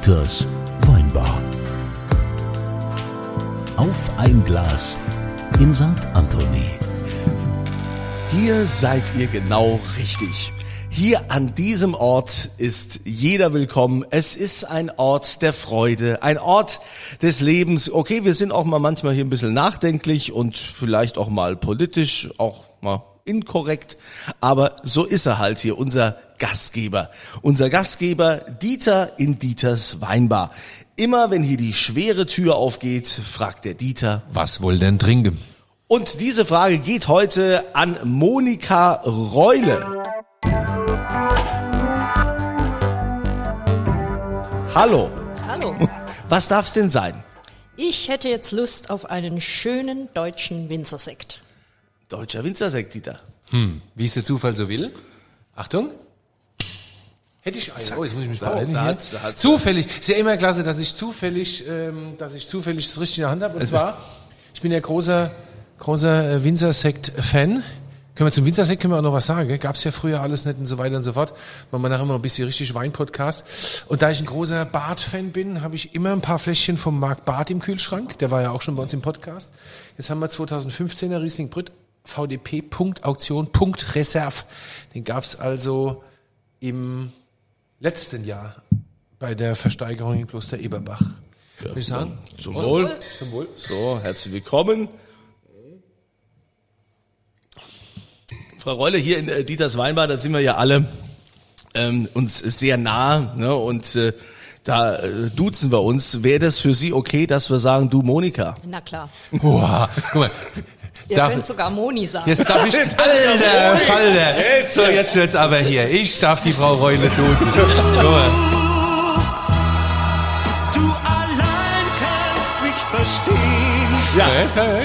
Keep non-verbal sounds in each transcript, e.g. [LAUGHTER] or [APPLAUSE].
Dieters Weinbar. Auf ein Glas in St. Anthony. Hier seid ihr genau richtig. Hier an diesem Ort ist jeder willkommen. Es ist ein Ort der Freude, ein Ort des Lebens. Okay, wir sind auch mal manchmal hier ein bisschen nachdenklich und vielleicht auch mal politisch, auch mal inkorrekt, aber so ist er halt hier, unser Gastgeber. Unser Gastgeber Dieter in Dieters Weinbar. Immer wenn hier die schwere Tür aufgeht, fragt der Dieter, Was wohl denn trinken? und diese Frage geht heute an Monika Reule. Hallo, Hallo. [LAUGHS] was darf's denn sein? Ich hätte jetzt Lust auf einen schönen deutschen Winzersekt. Deutscher Winzersekt, Dieter. Wie es der Zufall so will. Achtung. Hätte ich einen. Oh, jetzt muss ich mich Da- beeilen. da hat's- da hat's- zufällig. Ist ja immer klasse, dass ich zufällig, ähm, dass ich zufällig das richtig in der Hand habe. Und zwar, ich bin ja großer, großer äh, Winzersekt-Fan. Können wir zum Winzersekt können wir auch noch was sagen? Gell? Gab's ja früher alles nicht und so weiter und so fort. Machen wir nachher immer ein bisschen richtig Wein-Podcast. Und da ich ein großer Bart-Fan bin, habe ich immer ein paar Fläschchen vom Marc Bart im Kühlschrank. Der war ja auch schon bei uns im Podcast. Jetzt haben wir 2015er Riesling Brütt VDP.Auktion.Reserve. Den gab's also im letzten Jahr bei der Versteigerung in Kloster Eberbach. Würde ich sagen? Zum Wohl. Zum Wohl. So, herzlich willkommen. Frau Reule, hier in äh, Dieters Weinbar, da sind wir ja alle ähm, uns sehr nah ne? und äh, da äh, duzen wir uns. Wäre das für Sie okay, dass wir sagen, du Monika? Na klar. Boah, guck mal. Ihr Darf- könnt sogar Moni sagen. Jetzt darf ich, [LAUGHS] Alter, Falter. So, jetzt wird's aber hier. Ich darf die Frau Reule duzen. [LAUGHS] Mal. Du allein kannst mich verstehen. Ja.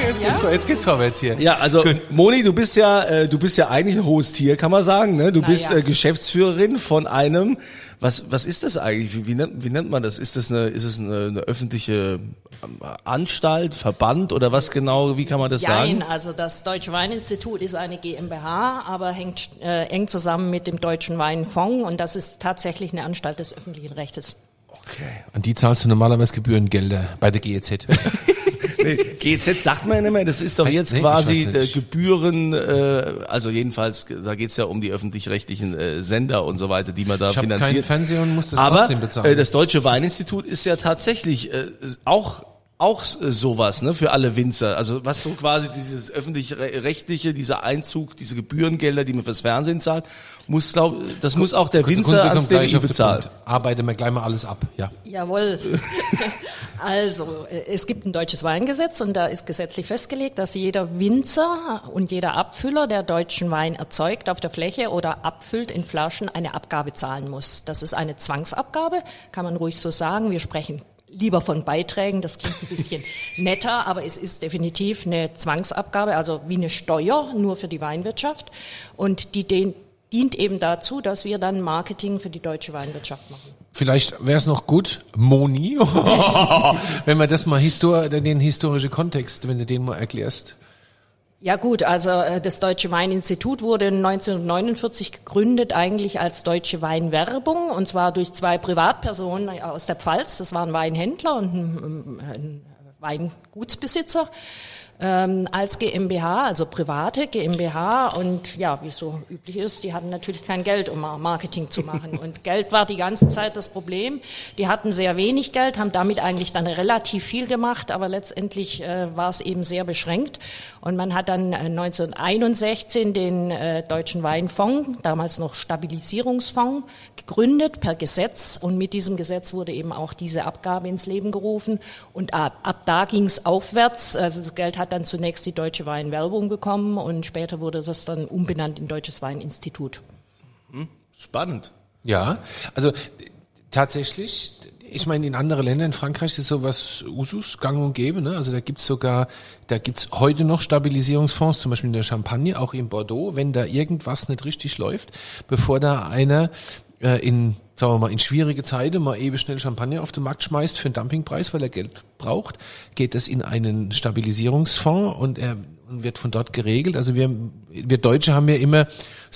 Jetzt geht's, jetzt geht's vorwärts hier. Ja, also Moni, du bist ja, äh, du bist ja eigentlich ein hohes Tier, kann man sagen. Ne? Du Na bist ja. äh, Geschäftsführerin von einem. Was, was ist das eigentlich? Wie, wie, nennt, wie nennt man das? Ist das eine, ist es eine, eine öffentliche ähm, Anstalt, Verband oder was genau? Wie kann man das Jein, sagen? also das Deutsche Weininstitut ist eine GmbH, aber hängt äh, eng zusammen mit dem Deutschen Weinfonds und das ist tatsächlich eine Anstalt des öffentlichen Rechtes. Okay. An die zahlst du normalerweise Gebührengelder bei der GEZ. [LAUGHS] Nee, GZ sagt man ja nicht mehr. Das ist doch Heißt- jetzt nee, quasi. Gebühren. Äh, also jedenfalls, da geht's ja um die öffentlich-rechtlichen äh, Sender und so weiter, die man da Ich hab keinen finanziert. Fernseher und muss das Aber trotzdem bezahlen. äh, das Deutsche Weininstitut ist ja tatsächlich äh, auch auch äh, sowas, ne, für alle Winzer. Also was so quasi dieses öffentlich-rechtliche, dieser Einzug, diese Gebührengelder, die man fürs Fernsehen zahlt, muss glaub, das muss auch der Kunze Winzer ans gleich DWI bezahlen. Arbeite mir gleich mal alles ab, ja. Jawohl. [LAUGHS] [LAUGHS] Also, äh, es gibt ein deutsches Weingesetz und da ist gesetzlich festgelegt, dass jeder Winzer und jeder Abfüller, der deutschen Wein erzeugt auf der Fläche oder abfüllt in Flaschen, eine Abgabe zahlen muss. Das ist eine Zwangsabgabe, kann man ruhig so sagen. Wir sprechen lieber von Beiträgen, das klingt ein bisschen [LAUGHS] netter, aber es ist definitiv eine Zwangsabgabe, also wie eine Steuer, nur für die Weinwirtschaft. Und die den, dient eben dazu, dass wir dann Marketing für die deutsche Weinwirtschaft machen. Vielleicht wäre es noch gut, Moni, [LAUGHS] wenn wir das mal histor den historischen Kontext, wenn du den mal erklärst. Ja gut, also äh, das Deutsche Weininstitut wurde 1949 gegründet eigentlich als Deutsche Weinwerbung und zwar durch zwei Privatpersonen aus der Pfalz. Das waren Weinhändler und ein, ein Weingutsbesitzer ähm, als GmbH, also private GmbH und ja, wie es so üblich ist, die hatten natürlich kein Geld, um Marketing zu machen. [LAUGHS] Und Geld war die ganze Zeit das Problem. Die hatten sehr wenig Geld, haben damit eigentlich dann relativ viel gemacht, aber letztendlich äh, war es eben sehr beschränkt. Und man hat dann äh, 1961 den äh, Deutschen Weinfonds, damals noch Stabilisierungsfonds, gegründet per Gesetz. Und mit diesem Gesetz wurde eben auch diese Abgabe ins Leben gerufen. Und ab, ab da ging es aufwärts, also das Geld hat dann zunächst die Deutsche Weinwerbung bekommen und später wurde das dann umbenannt in Deutsches Weininstitut. Spannend. Ja, also tatsächlich, ich meine, in anderen Ländern, in Frankreich ist sowas Usus, gang und gäbe, ne? Also da gibt's sogar, da gibt's heute noch Stabilisierungsfonds, zum Beispiel in der Champagne, auch in Bordeaux, wenn da irgendwas nicht richtig läuft, bevor da einer äh, in, sagen wir mal, in schwierige Zeiten mal eben schnell Champagner auf den Markt schmeißt für einen Dumpingpreis, weil er Geld braucht, geht es in einen Stabilisierungsfonds und er wird von dort geregelt. Also wir, wir Deutsche haben ja immer,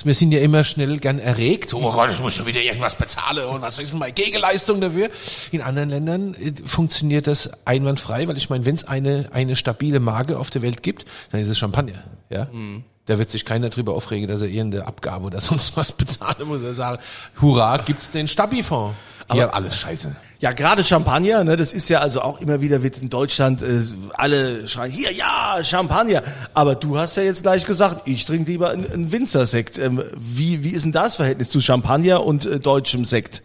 wir sind ja immer schnell gern erregt. Oh Gott, ich muss schon wieder irgendwas bezahlen und was ist denn meine Gegenleistung dafür? In anderen Ländern äh, funktioniert das einwandfrei, weil ich meine, wenn es eine, eine stabile Marke auf der Welt gibt, dann ist es Champagner. Ja. Mhm. Da wird sich keiner drüber aufregen, dass er irgendeine Abgabe oder [LAUGHS] sonst was bezahlen muss. Er sagen, hurra, gibt's den Stabifonds. Aber ja, alles scheiße. Ja, gerade Champagner, ne, das ist ja also auch immer wieder wird in Deutschland äh, alle schreien, hier, ja, Champagner. Aber du hast ja jetzt gleich gesagt, ich trinke lieber einen, einen Winzersekt. Ähm, wie, wie ist denn das Verhältnis zu Champagner und äh, deutschem Sekt?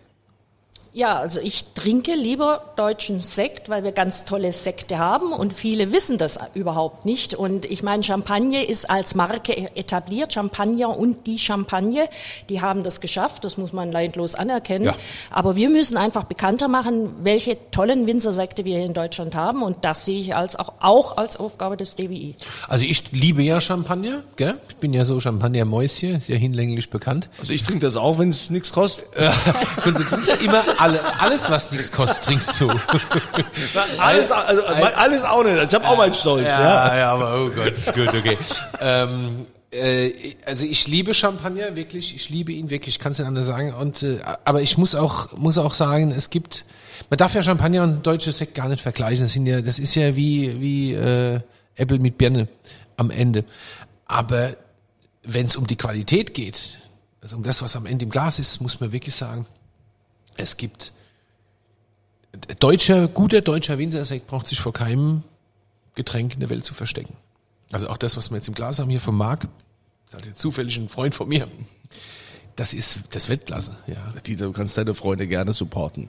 Ja, also ich trinke lieber deutschen Sekt, weil wir ganz tolle Sekte haben und viele wissen das überhaupt nicht. Und ich meine, Champagner ist als Marke etabliert, Champagner und die Champagne, die haben das geschafft, das muss man leidlos anerkennen. Ja. Aber wir müssen einfach bekannter machen, welche tollen Winzersekte wir hier in Deutschland haben und das sehe ich als auch, auch als Aufgabe des DWI. Also ich liebe ja Champagner, gell? ich bin ja so Champagner-Mäuschen, sehr hinlänglich bekannt. Also ich trinke das auch, wenn es nichts kostet. und du trinkst immer alle, alles, was nichts kostet, trinkst du. [LAUGHS] alles, also, alles auch nicht. Ich habe auch meinen Stolz. Ja, ja, ja, aber oh Gott, gut, okay. ähm, äh, also ich liebe Champagner wirklich, ich liebe ihn wirklich, ich kann es nicht anders sagen. Und äh, aber ich muss auch muss auch sagen, es gibt, man darf ja Champagner und deutsches Sekt gar nicht vergleichen. Das sind ja, das ist ja wie wie äh, Apple mit Birne am Ende. Aber wenn es um die Qualität geht, also um das, was am Ende im Glas ist, muss man wirklich sagen, es gibt deutscher, guter deutscher Winzersekt braucht sich vor keinem Getränk in der Welt zu verstecken. Also auch das, was wir jetzt im Glas haben hier vom Marc, das ist halt zufällig ein Freund von mir. Das ist das Weltklasse, ja. Dieter, du kannst deine Freunde gerne supporten.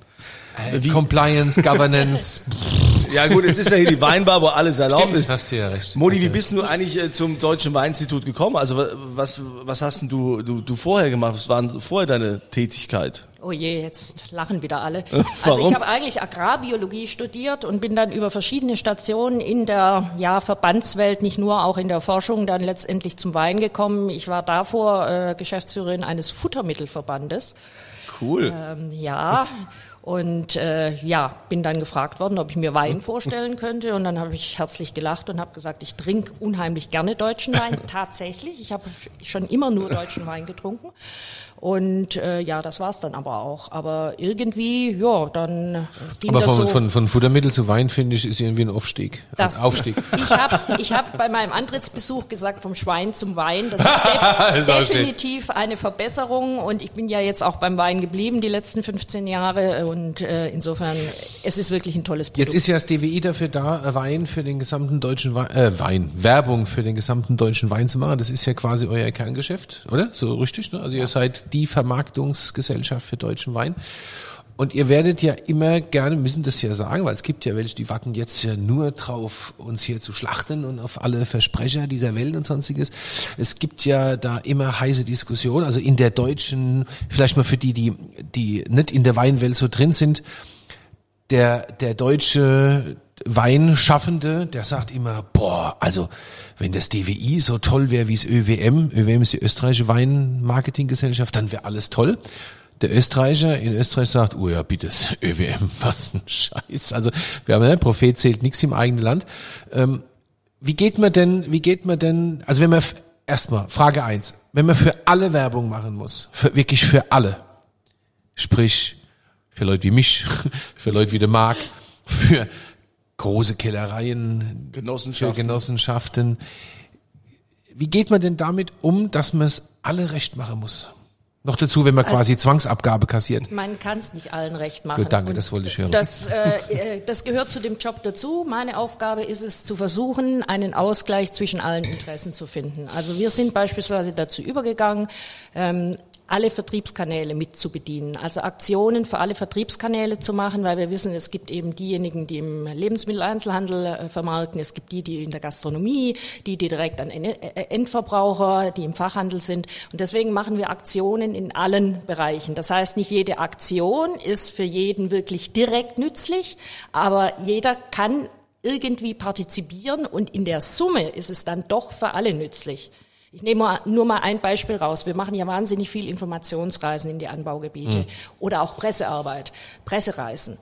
Äh, Wie? Compliance, Governance. [LAUGHS] ja gut, es ist ja hier die Weinbar, wo alles erlaubt Stimmt, ist. Hast du ja recht. Moni, wie bist du eigentlich äh, zum Deutschen Weininstitut gekommen? Also was, was hast denn du, du, du vorher gemacht? Was war vorher deine Tätigkeit? Oh je, jetzt lachen wieder alle. Also ich habe eigentlich Agrarbiologie studiert und bin dann über verschiedene Stationen in der ja, Verbandswelt, nicht nur auch in der Forschung, dann letztendlich zum Wein gekommen. Ich war davor äh, Geschäftsführerin eines Futtermittelverbandes. Cool. Ähm, ja. Und äh, ja, bin dann gefragt worden, ob ich mir Wein vorstellen könnte. Und dann habe ich herzlich gelacht und habe gesagt, ich trinke unheimlich gerne deutschen Wein. [LAUGHS] Tatsächlich, ich habe schon immer nur deutschen Wein getrunken. Und äh, ja, das war's dann aber auch. Aber irgendwie, ja, dann ging aber das von, so. von, von Futtermittel zu Wein, finde ich, ist irgendwie ein Aufstieg. Das ein Aufstieg. Ist, [LAUGHS] ich habe ich hab bei meinem Antrittsbesuch gesagt, vom Schwein zum Wein. Das ist [LAUGHS] def definitiv eine Verbesserung. Und ich bin ja jetzt auch beim Wein geblieben die letzten 15 Jahre. Und äh, insofern, es ist wirklich ein tolles Produkt. Jetzt ist ja das DWI dafür da, Wein für den gesamten deutschen Wein, äh, Wein, Werbung für den gesamten deutschen Wein zu machen. Das ist ja quasi euer Kerngeschäft, oder? So richtig, ne? Also ihr seid die Vermarktungsgesellschaft für deutschen Wein. Und ihr werdet ja immer gerne, müssen das ja sagen, weil es gibt ja welche, die warten jetzt ja nur drauf, uns hier zu schlachten und auf alle Versprecher dieser Welt und sonstiges. Es gibt ja da immer heiße Diskussionen, also in der deutschen, vielleicht mal für die, die, die nicht in der Weinwelt so drin sind, der, der deutsche Weinschaffende, der sagt immer, boah, also wenn das DWI so toll wäre wie es ÖWM, ÖWM ist die österreichische Weinmarketinggesellschaft, dann wäre alles toll. Der Österreicher in Österreich sagt, oh ja, bitte, [LAUGHS] ÖWM, was ein Scheiß. Also wir haben, ne, Prophet zählt nichts im eigenen Land. Ähm, wie geht man denn, wie geht man denn, also wenn man, erstmal, Frage eins, wenn man für alle Werbung machen muss, für, wirklich für alle, sprich, für Leute wie mich, [LAUGHS] für Leute wie der Marc, für große Kellereien, Genossenschaften. Genossenschaften. Wie geht man denn damit um, dass man es alle recht machen muss? Noch dazu, wenn man also, quasi Zwangsabgabe kassiert. Man kann es nicht allen recht machen. Gut, danke, Und das wollte ich hören. Das, äh, äh, das gehört zu dem Job dazu. Meine Aufgabe ist es, zu versuchen, einen Ausgleich zwischen allen Interessen zu finden. Also wir sind beispielsweise dazu übergegangen, ähm, alle Vertriebskanäle mit zu bedienen, also Aktionen für alle Vertriebskanäle zu machen, weil wir wissen, es gibt eben diejenigen, die im Lebensmitteleinzelhandel äh, vermarkten, es gibt die, die in der Gastronomie, die, die direkt an äh, Endverbraucher, die im Fachhandel sind. Und deswegen machen wir Aktionen in allen Bereichen. Das heißt, nicht jede Aktion ist für jeden wirklich direkt nützlich, aber jeder kann irgendwie partizipieren und in der Summe ist es dann doch für alle nützlich. Ich nehme nur mal ein Beispiel raus. Wir machen ja wahnsinnig viel Informationsreisen in die Anbaugebiete oder auch Pressearbeit, Pressereisen.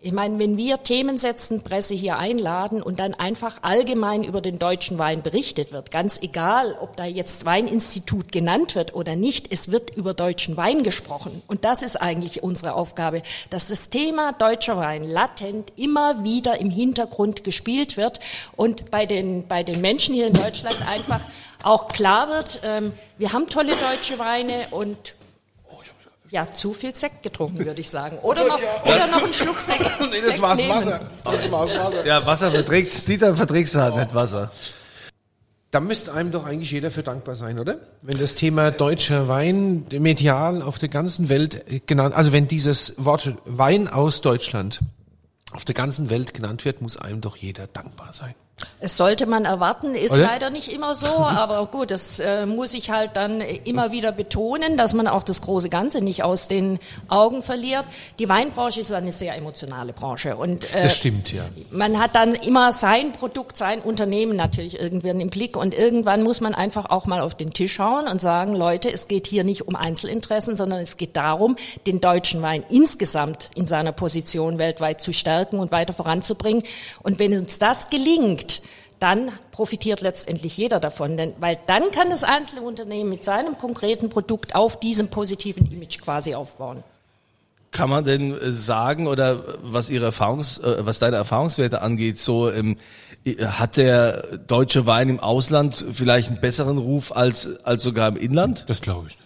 Ich meine, wenn wir Themen setzen, Presse hier einladen und dann einfach allgemein über den deutschen Wein berichtet wird, ganz egal, ob da jetzt Weininstitut genannt wird oder nicht, es wird über deutschen Wein gesprochen. Und das ist eigentlich unsere Aufgabe, dass das Thema deutscher Wein latent immer wieder im Hintergrund gespielt wird und bei den, bei den Menschen hier in Deutschland einfach auch klar wird, ähm, wir haben tolle deutsche Weine und ja, zu viel Sekt getrunken, würde ich sagen. Oder noch, oder noch einen Schluck Sekt. [LAUGHS] Nee, das Sekt war's nehmen. Wasser. Das war's Wasser. Ja, Wasser verträgt, Dieter verträgst du halt nicht Wasser. Da müsste einem doch eigentlich jeder für dankbar sein, oder? Wenn das Thema deutscher Wein medial auf der ganzen Welt äh, genannt, also wenn dieses Wort Wein aus Deutschland auf der ganzen Welt genannt wird, muss einem doch jeder dankbar sein. Es sollte man erwarten, ist Oder? leider nicht immer so, [LAUGHS] aber gut, das äh, muss ich halt dann immer wieder betonen, dass man auch das große Ganze nicht aus den Augen verliert. Die Weinbranche ist eine sehr emotionale Branche und äh, Das stimmt, ja. man hat dann immer sein Produkt, sein Unternehmen natürlich irgendwann im Blick und irgendwann muss man einfach auch mal auf den Tisch hauen und sagen, Leute, es geht hier nicht um Einzelinteressen, sondern es geht darum, den deutschen Wein insgesamt in seiner Position weltweit zu stärken und weiter voranzubringen. Und wenn uns das gelingt, dann profitiert letztendlich jeder davon, denn, weil dann kann das einzelne Unternehmen mit seinem konkreten Produkt auf diesem positiven Image quasi aufbauen. Kann man denn äh, sagen oder was ihre Erfahrungs, äh, was deine Erfahrungswerte angeht, so ähm, hat der deutsche Wein im Ausland vielleicht einen besseren Ruf als als sogar im Inland? Das glaube ich.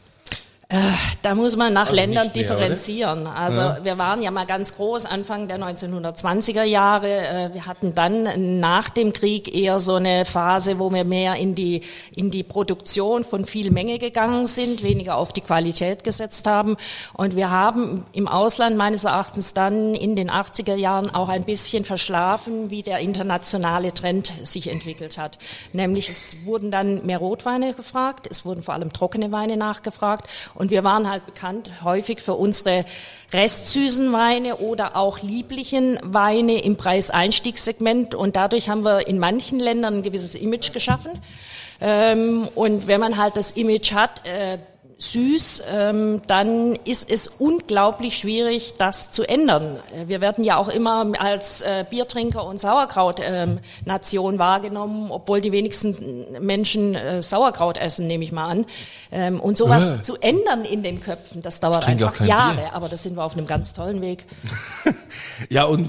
Da muss man nach Ländern nicht mehr, differenzieren. Also wir waren ja mal ganz groß Anfang der 1920er Jahre. Äh, Wir hatten dann nach dem Krieg eher so eine Phase, wo wir mehr in die in die Produktion von viel Menge gegangen sind, weniger auf die Qualität gesetzt haben. Und wir haben im Ausland meines Erachtens dann in den 80er Jahren auch ein bisschen verschlafen, wie der internationale Trend sich entwickelt hat. Nämlich es wurden dann mehr Rotweine gefragt, es wurden vor allem trockene Weine nachgefragt. Und wir waren halt bekannt häufig für unsere restsüßen Weine oder auch lieblichen Weine im Preiseinstiegssegment. Und dadurch haben wir in manchen Ländern ein gewisses Image geschaffen. Ähm, und wenn man halt das Image hat, äh, süß, ähm, dann ist es unglaublich schwierig, das zu ändern. Äh, Wir werden ja auch immer als äh, Biertrinker und Sauerkraut-Nation wahrgenommen, obwohl die wenigsten Menschen äh, Sauerkraut essen, nehme ich mal an. Ähm, und sowas Äh. zu ändern in den Köpfen, das dauert einfach Jahre. Bier. Aber da sind wir auf einem ganz tollen Weg. [LAUGHS] Ja und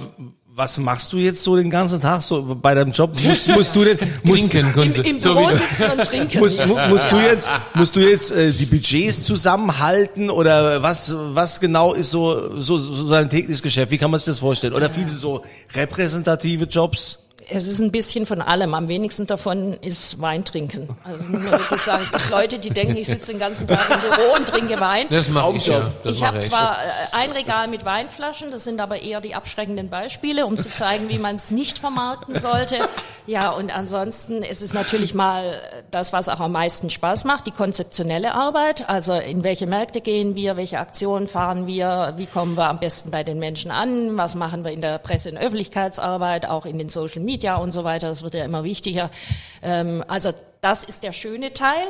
was machst du jetzt so den ganzen Tag so bei deinem Job? Musst, musst du denn [LAUGHS] musst, Trinken, Im, im So Büro sitzen und trinken. Musst, mu- musst du jetzt, musst du jetzt äh, die Budgets zusammenhalten oder was, was genau ist so, so, so sein tägliches Geschäft? Wie kann man sich das vorstellen? Oder viele so repräsentative Jobs? Es ist ein bisschen von allem. Am wenigsten davon ist Wein trinken. Also muss man wirklich sagen, es gibt Leute, die denken, ich sitze den ganzen Tag im Büro und trinke Wein. Das mache ich ja. Das ich habe zwar äh, ein Regal mit Weinflaschen, das sind aber eher die abschreckenden Beispiele, um zu zeigen, wie man es nicht vermarkten sollte. Ja, und ansonsten ist es natürlich mal das, was auch am meisten Spaß macht, die konzeptionelle Arbeit. Also in welche Märkte gehen wir, welche Aktionen fahren wir, wie kommen wir am besten bei den Menschen an, was machen wir in der Presse- und Öffentlichkeitsarbeit, auch in den Social Media und so weiter. Das wird ja immer wichtiger. Ähm, also das ist der schöne Teil.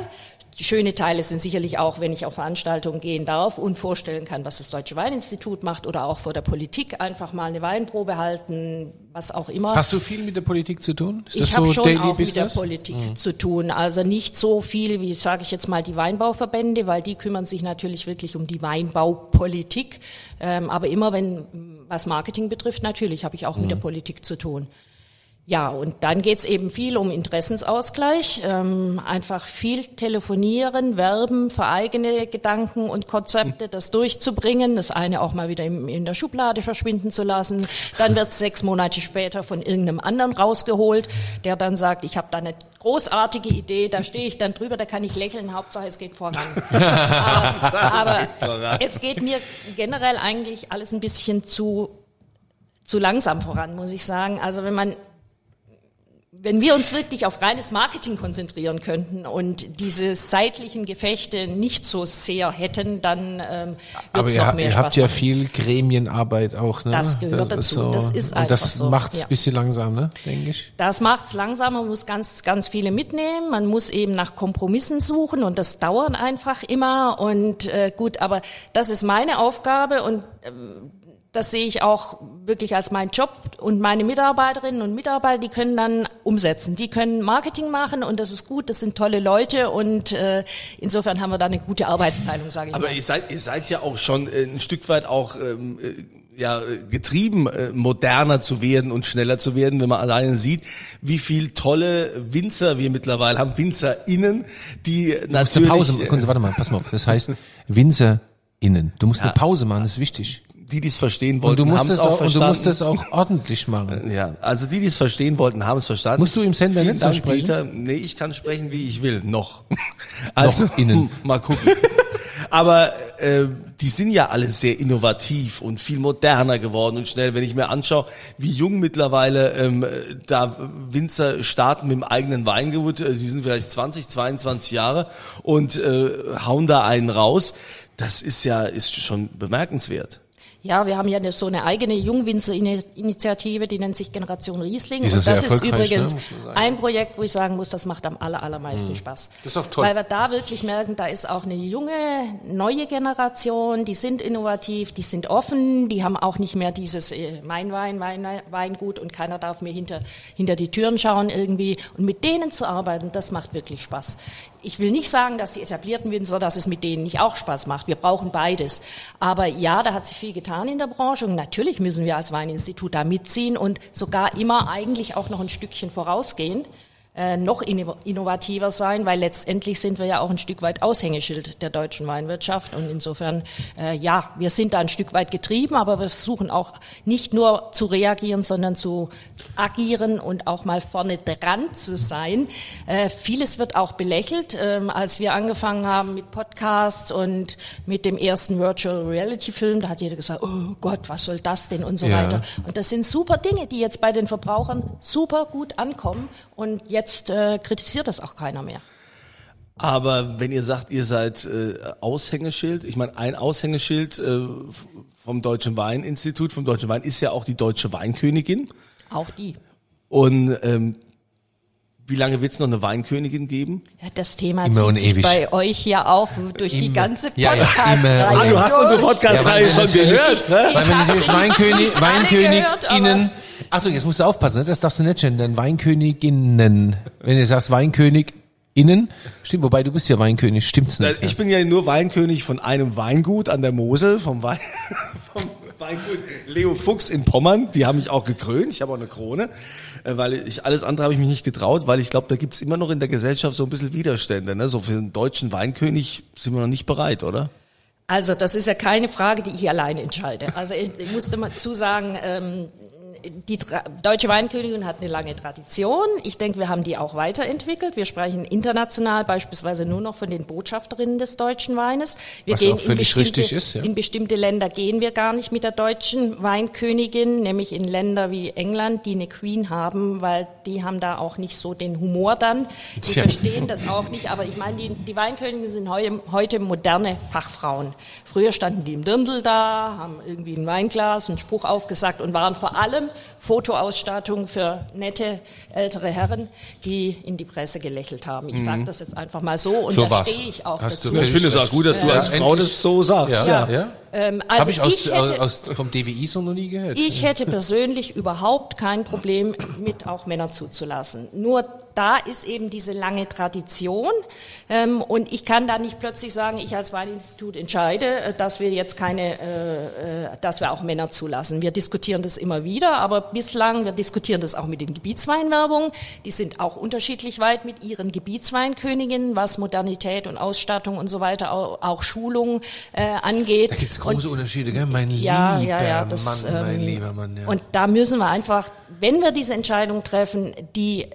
Schöne Teile sind sicherlich auch, wenn ich auf Veranstaltungen gehen darf und vorstellen kann, was das Deutsche Weininstitut macht oder auch vor der Politik einfach mal eine Weinprobe halten, was auch immer. Hast du viel mit der Politik zu tun? Ist das Ich habe so schon Daily auch Business? Mhm. mit der Politik zu tun. Also nicht so viel, wie sage ich jetzt mal, die Weinbauverbände, weil die kümmern sich natürlich wirklich um die Weinbaupolitik. Ähm, aber immer wenn was Marketing betrifft, natürlich habe ich auch mit Mhm. der Politik zu tun. Ja, und dann geht's eben viel um Interessensausgleich, ähm, einfach viel telefonieren, werben für eigene Gedanken und Konzepte, das durchzubringen, das eine auch mal wieder im, in der Schublade verschwinden zu lassen. Dann wird sechs Monate später von irgendeinem anderen rausgeholt, der dann sagt, ich habe da eine großartige Idee, da stehe ich dann drüber, da kann ich lächeln, Hauptsache es geht voran. [LAUGHS] aber aber es geht mir generell eigentlich alles ein bisschen zu zu langsam voran, muss ich sagen. Also wenn man wenn wir uns wirklich auf reines Marketing konzentrieren könnten und diese seitlichen Gefechte nicht so sehr hätten, dann ähm, wird es noch mehr ihr Spaß habt ja machen. viel Gremienarbeit auch, ne? Das gehört dazu. Das ist Und einfach das so, macht's ja. ein bisschen langsam, ne? Denke ich. Das macht's langsamer, man muss ganz, ganz viele mitnehmen. Man muss eben nach Kompromissen suchen und das dauert einfach immer. Und äh, gut, aber das ist meine Aufgabe und ähm, das sehe ich auch wirklich als meinen Job. Und meine Mitarbeiterinnen und Mitarbeiter, die können dann umsetzen. Die können Marketing machen und das ist gut. Das sind tolle Leute und äh, insofern haben wir da eine gute Arbeitsteilung, sage ich Aber mal. ihr seid, ihr seid ja auch schon äh, ein Stück weit auch ähm, äh, ja, getrieben, äh, moderner zu werden und schneller zu werden, wenn man alleine sieht, wie viel tolle Winzer wir mittlerweile haben, WinzerInnen, die Du musst natürlich... eine Pause, äh, warte mal, pass mal auf. Das heißt, [LAUGHS] WinzerInnen. Du musst eine Pause machen, das ist wichtig. Die, die es verstehen wollten, du musst haben es auch auch, und du verstanden. musst es auch ordentlich machen. [LAUGHS] Ja, also die, die es verstehen wollten, haben es verstanden. Musst du im Sender Vielen nicht Dank, sprechen? Dieter. Nee, ich kann sprechen, wie ich will. Noch. Also, innen. [LAUGHS] Mal gucken. Aber äh, die sind ja alle sehr innovativ und viel moderner geworden und schnell. Wenn ich mir anschaue, wie jung mittlerweile ähm, da Winzer starten mit dem eigenen Weingut, äh, die sind vielleicht 20, 22 Jahre und äh, hauen da einen raus. Das ist ja ist schon bemerkenswert. Ja, wir haben ja so eine eigene Jungwinzer-Initiative, die nennt sich Generation Riesling. Die ist und das ist übrigens ne, ein Projekt, wo ich sagen muss, das macht am aller, allermeisten Spaß. Das ist auch toll. Weil wir da wirklich merken, da ist auch eine junge, neue Generation, die sind innovativ, die sind offen, die haben auch nicht mehr dieses äh, mein Wein, Wein, Weingut und keiner darf mir hinter, hinter die Türen schauen irgendwie. Und mit denen zu arbeiten, das macht wirklich Spaß. Ich will nicht sagen, dass die etablierten Winzer, dass es mit denen nicht auch Spaß macht. Wir brauchen beides. Aber ja, da hat sich viel getan in der Branche und natürlich müssen wir als Weininstitut da mitziehen und sogar immer eigentlich auch noch ein Stückchen vorausgehen äh, noch inno- innovativer sein, weil letztendlich sind wir ja auch ein Stück weit Aushängeschild der deutschen Weinwirtschaft und insofern, äh, ja, wir sind da ein Stück weit getrieben, aber wir versuchen auch nicht nur zu reagieren, sondern zu agieren und auch mal vorne dran zu sein. Äh, vieles wird auch belächelt, ähm, als wir angefangen haben mit Podcasts und mit dem ersten Virtual Reality Film, da hat jeder gesagt, oh Gott, was soll das denn und so Ja. weiter. Und das sind super Dinge, die jetzt bei den Verbrauchern super gut ankommen und jetzt äh, kritisiert das auch keiner mehr. Aber wenn ihr sagt, ihr seid äh, Aushängeschild, ich meine, ein Aushängeschild äh, vom Deutschen Weininstitut, vom Deutschen Wein ist ja auch die deutsche Weinkönigin. Auch die. Und ähm, wie lange wird es noch eine Weinkönigin geben? Ja, das Thema Immer zieht sich ewig. bei euch ja auch durch die Immer. ganze Ja, ja, Podcast-Reihe immer. Ah, du hast unsere. Podcast-Reihe Ja, schon gehört, hä? Weil wenn natürlich nicht Weinkönig, Weinköniginnen, Achtung, jetzt musst du aufpassen, ne? das darfst du nicht gendern, Weinköniginnen. Wenn du sagst Weinköniginnen, stimmt, wobei du bist ja Weinkönig, stimmt's nicht. Ich bin ja nur Weinkönig von einem Weingut an der Mosel, vom, Wein, [LAUGHS] vom Weingut Leo Fuchs in Pommern. Die haben mich auch gekrönt. Ich habe auch eine Krone, äh, weil ich alles andere habe ich mich nicht getraut, weil ich glaube, da gibt's immer noch in der Gesellschaft so ein bisschen Widerstände. Ne? So für einen deutschen Weinkönig sind wir noch nicht bereit, oder? Also das ist ja keine Frage, die ich alleine entscheide. Also ich, ich musste mal zu sagen, ähm, die Tra deutsche Weinkönigin hat eine lange Tradition. Ich denke, wir haben die auch weiterentwickelt. Wir sprechen international beispielsweise nur noch von den Botschafterinnen des deutschen Weines. Wir Was gehen auch völlig in bestimmte, richtig ist, ja. in bestimmte Länder gehen wir gar nicht mit der deutschen Weinkönigin, nämlich in Länder wie England, die eine Queen haben, weil die haben da auch nicht so den Humor dann. Die Tja. verstehen [LAUGHS] das auch nicht. Aber ich meine, die, die Weinköniginnen sind heu, heute moderne Fachfrauen. Früher standen die im Dirndl da, haben irgendwie ein Weinglas, einen Spruch aufgesagt und waren vor allem Fotoausstattung für nette ältere Herren, die in die Presse gelächelt haben. Ich sage das jetzt einfach mal so und Mhm. So da stehe ich auch Hast du dazu. Ich finde es auch gut, dass du Ja, als Frau das so sagst. ja, ja. Ähm, also Habe ich, aus, ich hätte, aus, vom DWI so noch nie gehört. ich hätte persönlich überhaupt kein Problem mit auch Männer zuzulassen. Nur da ist eben diese lange Tradition ähm, und ich kann da nicht plötzlich sagen, ich als Weininstitut entscheide, äh, dass wir jetzt keine, äh, äh, dass wir auch Männer zulassen. Wir diskutieren das immer wieder, aber bislang, wir diskutieren das auch mit den Gebietsweinwerbungen, die sind auch unterschiedlich weit mit ihren Gebietsweinköniginnen, was Modernität und Ausstattung und so weiter, auch, auch Schulung äh, angeht. da gibt's Und große Unterschiede, gell? Mein ja, lieber ja, ja, das, Mann, mein ähm, lieber Mann. Ja. Und da müssen wir einfach, wenn wir diese Entscheidung treffen, die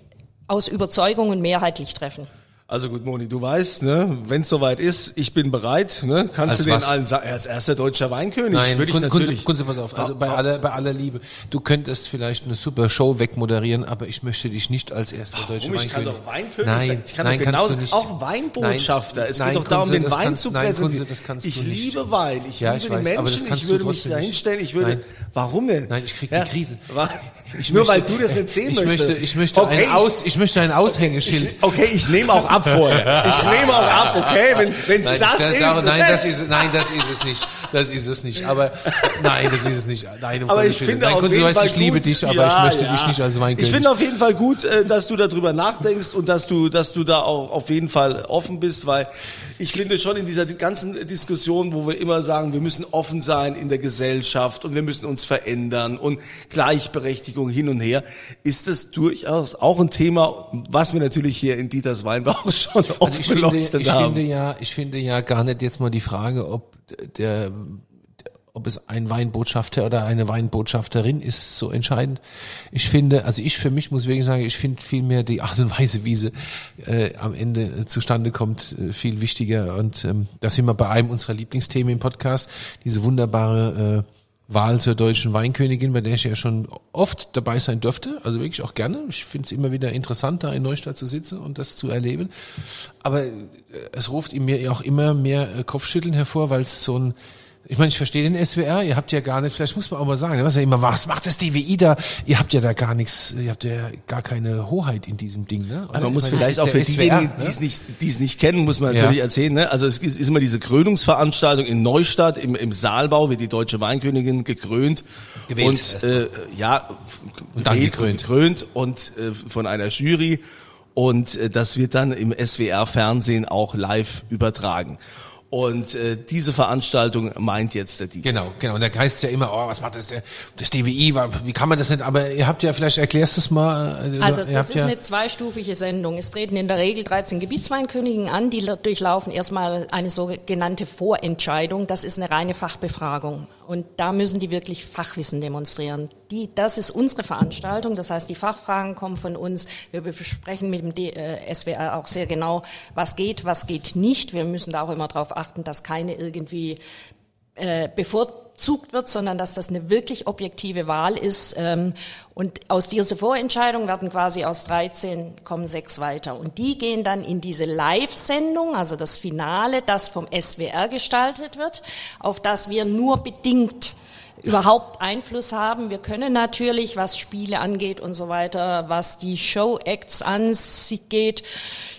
aus Überzeugung und mehrheitlich treffen. Also gut, Moni, du weißt, ne, wenn es soweit ist, ich bin bereit, ne, kannst Als du den was? allen sagen, er ist erster deutscher Weinkönig, Nein, würde ich Kunze, natürlich. Kunze, Kunze, pass auf. Also bei aller, bei aller Liebe. Du könntest vielleicht eine super Show wegmoderieren, aber ich möchte dich nicht als erster deutscher Warum? Ich kann Weinkönig. doch Weinkönig nein, sein. Ich kann nein, doch kannst genauso, du nicht. auch Weinbotschafter. Nein, es nein, geht doch darum, Kunze, den Wein kannst- zu nein, Kunze, präsentieren. kannst ich liebe Wein, ich Ja, liebe ich die weiß, das Menschen, ich würde mich da hinstellen, ich würde, Nein. warum denn? Nein, ich krieg die Krise. Ich Nur möchte- weil du das nicht sehen ich möchtest. Möchte, ich möchte okay, ein Aus, ich möchte ein Aushängeschild. ich, okay, ich nehme auch ab vorher. Ich nehme auch ab, okay, wenn wenn's Nein, das ist. nein, das ist, nein, das ist es nicht. Das ist es nicht. Aber nein, das ist es nicht. Nein, um Aber ich finde nein, auf Kunze, jeden weißt, Fall ich liebe gut. dich, aber Ja, ich möchte ja. dich nicht als Weinkönig. Ich finde auf jeden Fall gut, äh, dass du darüber nachdenkst und dass du, dass du da auch auf jeden Fall offen bist, weil ich finde schon in dieser ganzen Diskussion, wo wir immer sagen, wir müssen offen sein in der Gesellschaft und wir müssen uns verändern und Gleichberechtigung hin und her, ist das durchaus auch ein Thema, was wir natürlich hier in Dieters Weinbau schon oft Also ich finde, ich haben. finde ja, ich finde ja gar nicht jetzt mal die Frage, ob der, ob es ein Weinbotschafter oder eine Weinbotschafterin ist, so entscheidend. Ich finde, also ich für mich muss wirklich sagen, ich finde vielmehr die Art und Weise, wie sie äh, am Ende äh, zustande kommt, äh, viel wichtiger. Und ähm, da sind wir bei einem unserer Lieblingsthemen im Podcast, diese wunderbare äh, Wahl zur deutschen Weinkönigin, bei der ich ja schon oft dabei sein durfte, also wirklich auch gerne. Ich finde es immer wieder interessant, da in Neustadt zu sitzen und das zu erleben. Aber äh, es ruft in mir auch immer mehr äh, Kopfschütteln hervor, weil es so ein ich meine, ich verstehe den SWR, ihr habt ja gar nicht, vielleicht muss man auch mal sagen, was ja immer, was macht das DWI da? Ihr habt ja da gar nichts, ihr habt ja gar keine Hoheit in diesem Ding, ne? Aber man muss meine, vielleicht auch für diejenigen, SWR, die ne? es nicht, die es nicht kennen, muss man natürlich Ja. erzählen. Ne? Also es ist, immer diese Krönungsveranstaltung in Neustadt im, im Saalbau wird die deutsche Weinkönigin gekrönt Gewählt und äh, ja Und dann gekrönt. und gekrönt und äh, von einer Jury und äh, das wird dann im SWR Fernsehen auch live übertragen. Und äh, diese Veranstaltung meint jetzt der Dieter. Genau, genau. Und da heißt ja immer, oh, was macht das der, das DWI, wie kann man das nicht, aber ihr habt ja, vielleicht erklärst du es mal. äh, Also das ist ja, eine zweistufige Sendung. Es treten in der Regel 13 Gebietsweinkönigen an, die durchlaufen erstmal eine sogenannte Vorentscheidung. Das ist eine reine Fachbefragung. Und da müssen die wirklich Fachwissen demonstrieren. Die, das ist unsere Veranstaltung. Das heißt, die Fachfragen kommen von uns. Wir besprechen mit dem D, äh, SWR auch sehr genau, was geht, was geht nicht. Wir müssen da auch immer darauf achten, dass keine irgendwie äh, bevorzugt wird, sondern dass das eine wirklich objektive Wahl ist. Ähm, und aus dieser Vorentscheidung werden quasi aus 13 kommen sechs weiter. Und die gehen dann in diese Live-Sendung, also das Finale, das vom SWR gestaltet wird, auf das wir nur bedingt überhaupt Einfluss haben. Wir können natürlich, was Spiele angeht und so weiter, was die Show-Acts angeht,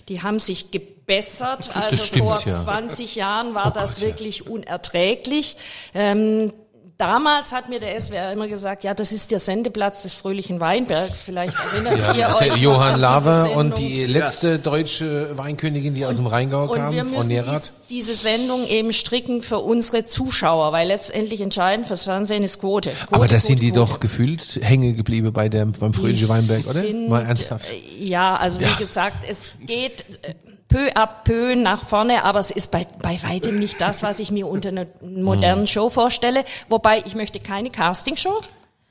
die haben sich gebessert. Also stimmt, vor ja. 20 Jahren war Oh das Gott, ja. wirklich unerträglich. Ähm, damals hat mir der SWR immer gesagt, ja, das ist der Sendeplatz des fröhlichen Weinbergs. Vielleicht erinnert ja, ihr das euch ja Johann Laver und die letzte deutsche Weinkönigin, die aus dem Rheingau Und kam, wir Frau Nerath. dies, diese Sendung eben stricken für unsere Zuschauer, weil letztendlich entscheidend fürs Fernsehen ist Quote. Quote Aber da Quote, sind die Quote. doch gefühlt hängen geblieben bei der, beim fröhlichen Weinberg, oder? sind, Mal ernsthaft. äh, Ja, also Ja. wie gesagt, es geht äh, peu à peu nach vorne, aber es ist bei, bei weitem nicht das, was ich mir unter einer Hm. modernen Show vorstelle. Wobei ich möchte keine Castingshow.